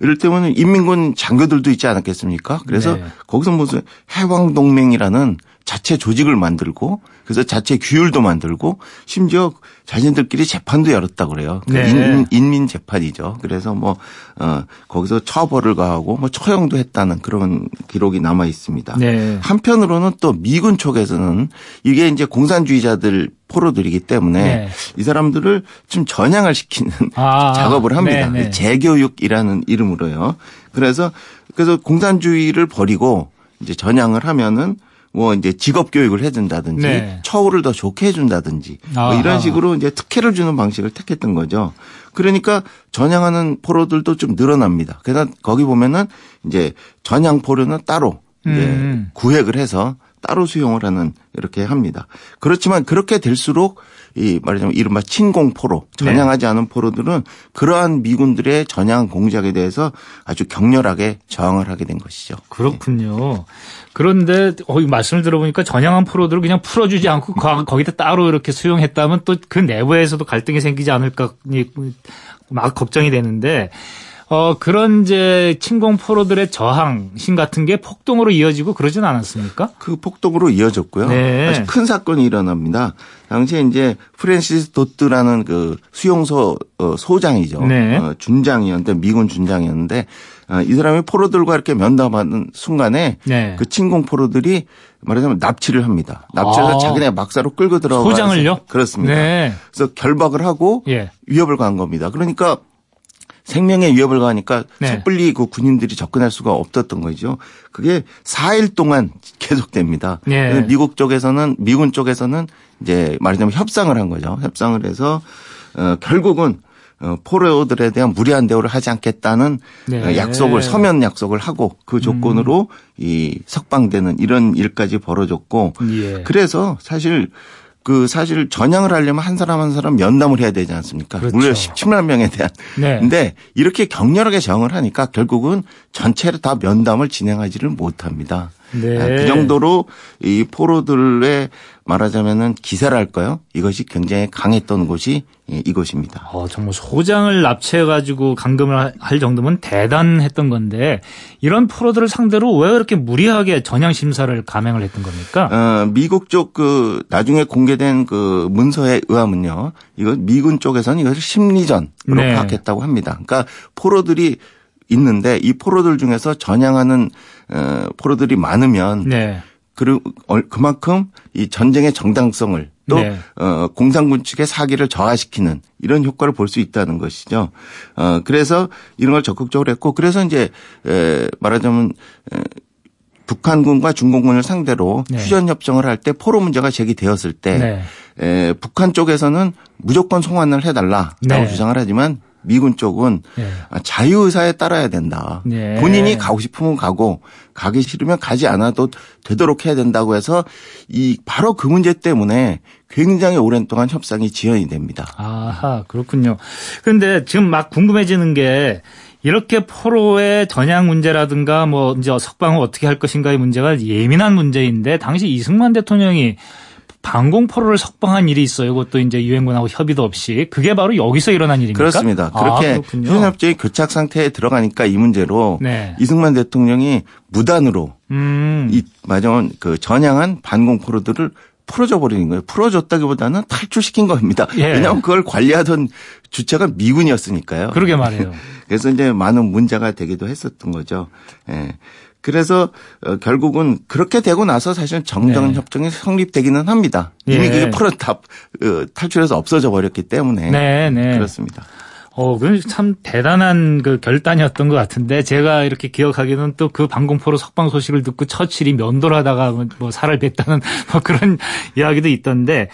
이를테면 인민군 장교들도 있지 않았겠습니까? 그래서 네. 거기서 무슨 해왕동맹이라는 자체 조직을 만들고 그래서 자체 규율도 만들고 심지어 자신들끼리 재판도 열었다 그래요. 그 네. 인, 인민 재판이죠. 그래서 뭐 어, 거기서 처벌을 가하고 뭐 처형도 했다는 그런 기록이 남아 있습니다. 네. 한편으로는 또 미군 쪽에서는 이게 이제 공산주의자들 포로들이기 때문에 네. 이 사람들을 좀 전향을 시키는 아, 작업을 합니다. 네, 네. 재교육이라는 이름으로요. 그래서 그래서 공산주의를 버리고 이제 전향을 하면은 뭐 이제 직업 교육을 해준다든지 네. 처우를 더 좋게 해준다든지 뭐. 이런 식으로 이제 특혜를 주는 방식을 택했던 거죠. 그러니까 전향하는 포로들도 좀 늘어납니다. 그래서 거기 보면은 이제 전향 포로는 따로 이제 음. 구획을 해서 따로 수용을 하는 이렇게 합니다. 그렇지만 그렇게 될수록 이 말하자면 이른바 친공 포로 네. 전향하지 않은 포로들은 그러한 미군들의 전향 공작에 대해서 아주 격렬하게 저항을 하게 된 것이죠. 그렇군요. 그런데 어, 이 말씀을 들어보니까 전향한 프로들을 그냥 풀어주지 않고 거- 거기다 따로 이렇게 수용했다면 또 그 내부에서도 갈등이 생기지 않을까 이- 막 걱정이 되는데 어 그런 이제 친공 포로들의 저항심 같은 게 폭동으로 이어지고 그러진 않았습니까? 그 폭동으로 이어졌고요. 네. 아주 큰 사건이 일어납니다. 당시에 이제 프랜시스 도트라는 그 수용소 어, 소장이죠. 네. 어, 준장이었는데 미군 준장이었는데 어, 이 사람이 포로들과 이렇게 면담하는 순간에 네. 그 친공 포로들이 말하자면 납치를 합니다. 납치해서 아. 자기네 막사로 끌고 들어가서 소장을요? 그렇습니다. 네. 그래서 결박을 하고 예. 위협을 가한 겁니다. 그러니까 생명의 위협을 가하니까 네. 섣불리 그 군인들이 접근할 수가 없었던 거죠. 그게 4일 동안 계속됩니다. 네. 미국 쪽에서는 미군 쪽에서는 이제 말하자면 협상을 한 거죠. 협상을 해서 어 결국은 어 포로들에 대한 무리한 대우를 하지 않겠다는 네. 어, 약속을 서면 약속을 하고 그 조건으로 음. 이 석방되는 이런 일까지 벌어졌고 예. 그래서 사실 그 사실 전향을 하려면 한 사람 한 사람 면담을 해야 되지 않습니까? 그렇죠. 무려 17만 명에 대한. 네. 근데 이렇게 격렬하게 저항을 하니까 결국은 전체를 다 면담을 진행하지를 못합니다. 네. 아, 그 정도로 이 포로들의 말하자면은 기세랄까요? 이것이 굉장히 강했던 곳이 이- 이곳입니다. 어, 정말 소장을 납치해가지고 감금을 할 정도면 대단했던 건데 이런 프로들을 상대로 왜 그렇게 무리하게 전향 심사를 감행을 했던 겁니까? 어, 미국 쪽 그 나중에 공개된 그 문서에 의하면요. 이거 미군 쪽에서는 이것을 심리전으로 네. 파악했다고 합니다. 그러니까 포로들이 있는데 이 포로들 중에서 전향하는 어, 포로들이 많으면 네. 그리고 얼- 그만큼 이 전쟁의 정당성을 또 네. 어, 공산군 측의 사기를 저하시키는 이런 효과를 볼 수 있다는 것이죠. 어, 그래서 이런 걸 적극적으로 했고 그래서 이제 에, 말하자면 에, 북한군과 중공군을 상대로 네. 휴전 협정을 할 때 포로 문제가 제기되었을 때 네. 에, 북한 쪽에서는 무조건 송환을 해달라라고 네. 주장을 하지만 미군 쪽은 네. 아, 자유의사에 따라야 된다. 네. 본인이 가고 싶으면 가고 가기 싫으면 가지 않아도 되도록 해야 된다고 해서 이 바로 그 문제 때문에 굉장히 오랜 동안 협상이 지연이 됩니다. 아하, 그렇군요. 그런데 지금 막 궁금해지는 게 이렇게 포로의 전향 문제라든가 뭐 이제 석방을 어떻게 할 것인가의 문제가 예민한 문제인데 당시 이승만 대통령이 방공 포로를 석방한 일이 있어요. 그것도 이제 유엔군하고 협의도 없이 그게 바로 여기서 일어난 일입니까? 그렇습니다. 아, 그렇게. 휴전협정이 교착 상태에 들어가니까 이 문제로 네. 이승만 대통령이 무단으로 음. 이 마지막 그 전향한 반공 포로들을 풀어줘 버리는 거예요. 풀어줬다기보다는 탈출시킨 겁니다. 예. 왜냐하면 그걸 관리하던 주체가 미군이었으니까요. 그러게 말이에요. 그래서 이제 많은 문제가 되기도 했었던 거죠. 예. 그래서 어, 결국은 그렇게 되고 나서 사실 정전 네. 협정이 성립되기는 합니다. 이미 예. 그게 풀어 다 어, 탈출해서 없어져 버렸기 때문에 네, 네. 그렇습니다. 어, 그참 대단한 그 결단이었던 것 같은데 제가 이렇게 기억하기는 또 그 방공포로 석방 소식을 듣고 처칠이 면도하다가 뭐 살을 뱉다는 뭐 그런 이야기도 있던데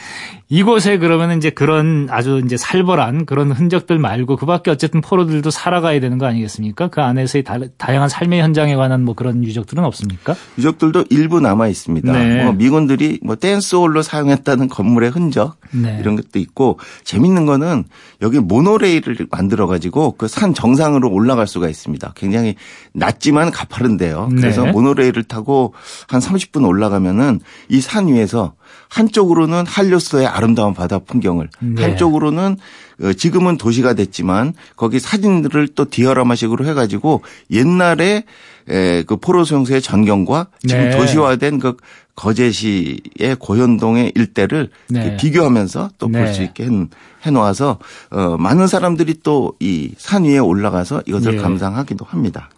이곳에 그러면 이제 그런 아주 이제 살벌한 그런 흔적들 말고 그 밖에 어쨌든 포로들도 살아가야 되는 거 아니겠습니까? 그 안에서의 다, 양한 삶의 현장에 관한 뭐 그런 유적들은 없습니까? 유적들도 일부 남아 있습니다. 네. 뭐 미군들이 뭐 댄스홀로 사용했다는 건물의 흔적 네. 이런 것도 있고 재밌는 거는 여기 모노레일을 만들어 가지고 그 산 정상으로 올라갈 수가 있습니다. 굉장히 낮지만 가파른데요. 그래서 네. 모노레일을 타고 한 30분 올라가면은 이 산 위에서 한쪽으로는 한류소의 아름다운 바다 풍경을 네. 한쪽으로는 어, 지금은 도시가 됐지만 거기 사진들을 또 디어라마식으로 해가지고 옛날에 에, 그 포로 수용소의 전경과 지금 네. 도시화된 그 거제시의 고현동의 일대를 네. 비교하면서 또볼 네. 수 있게 해- 해놓아서 어, 많은 사람들이 또 이 산 위에 올라가서 이것을 예. 감상하기도 합니다.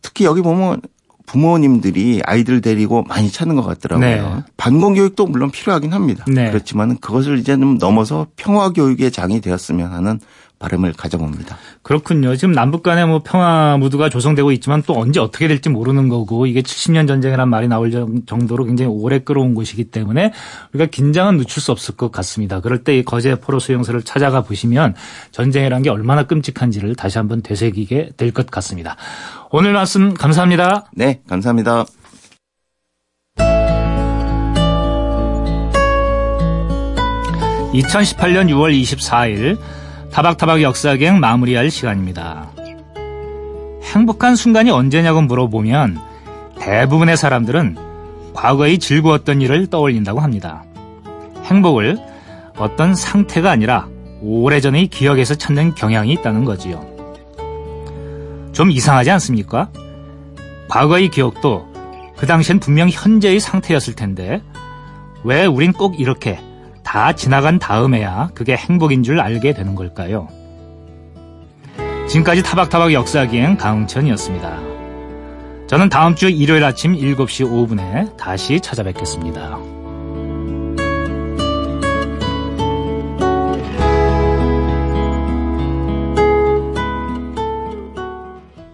특히 여기 보면 부모님들이 아이들 데리고 많이 찾는 것 같더라고요. 네. 반공 교육도 물론 필요하긴 합니다. 네. 그렇지만 그것을 이제 좀 넘어서 평화 교육의 장이 되었으면 하는 바람을 가져봅니다. 그렇군요. 지금 남북 간에 뭐 평화 무드가 조성되고 있지만 또 언제 어떻게 될지 모르는 거고 이게 70년 전쟁이란 말이 나올 정- 정도로 굉장히 오래 끌어온 곳이기 때문에 우리가 긴장은 늦출 수 없을 것 같습니다. 그럴 때 이 거제 포로 수용소를 찾아가 보시면 전쟁이란 게 얼마나 끔찍한지를 다시 한번 되새기게 될 것 같습니다. 오늘 말씀 감사합니다. 네, 감사합니다. (2018년 6월 24일) 타박타박 역사기행 마무리할 시간입니다. 행복한 순간이 언제냐고 물어보면 대부분의 사람들은 과거의 즐거웠던 일을 떠올린다고 합니다. 행복을 어떤 상태가 아니라 오래전의 기억에서 찾는 경향이 있다는 거지요. 좀 이상하지 않습니까? 과거의 기억도 그 당시엔 분명 현재의 상태였을 텐데 왜 우린 꼭 이렇게 다 지나간 다음에야 그게 행복인 줄 알게 되는 걸까요? 지금까지 타박타박 역사기행 강흥천이었습니다. 저는 다음 주 일요일 아침 7시 5분에 다시 찾아뵙겠습니다.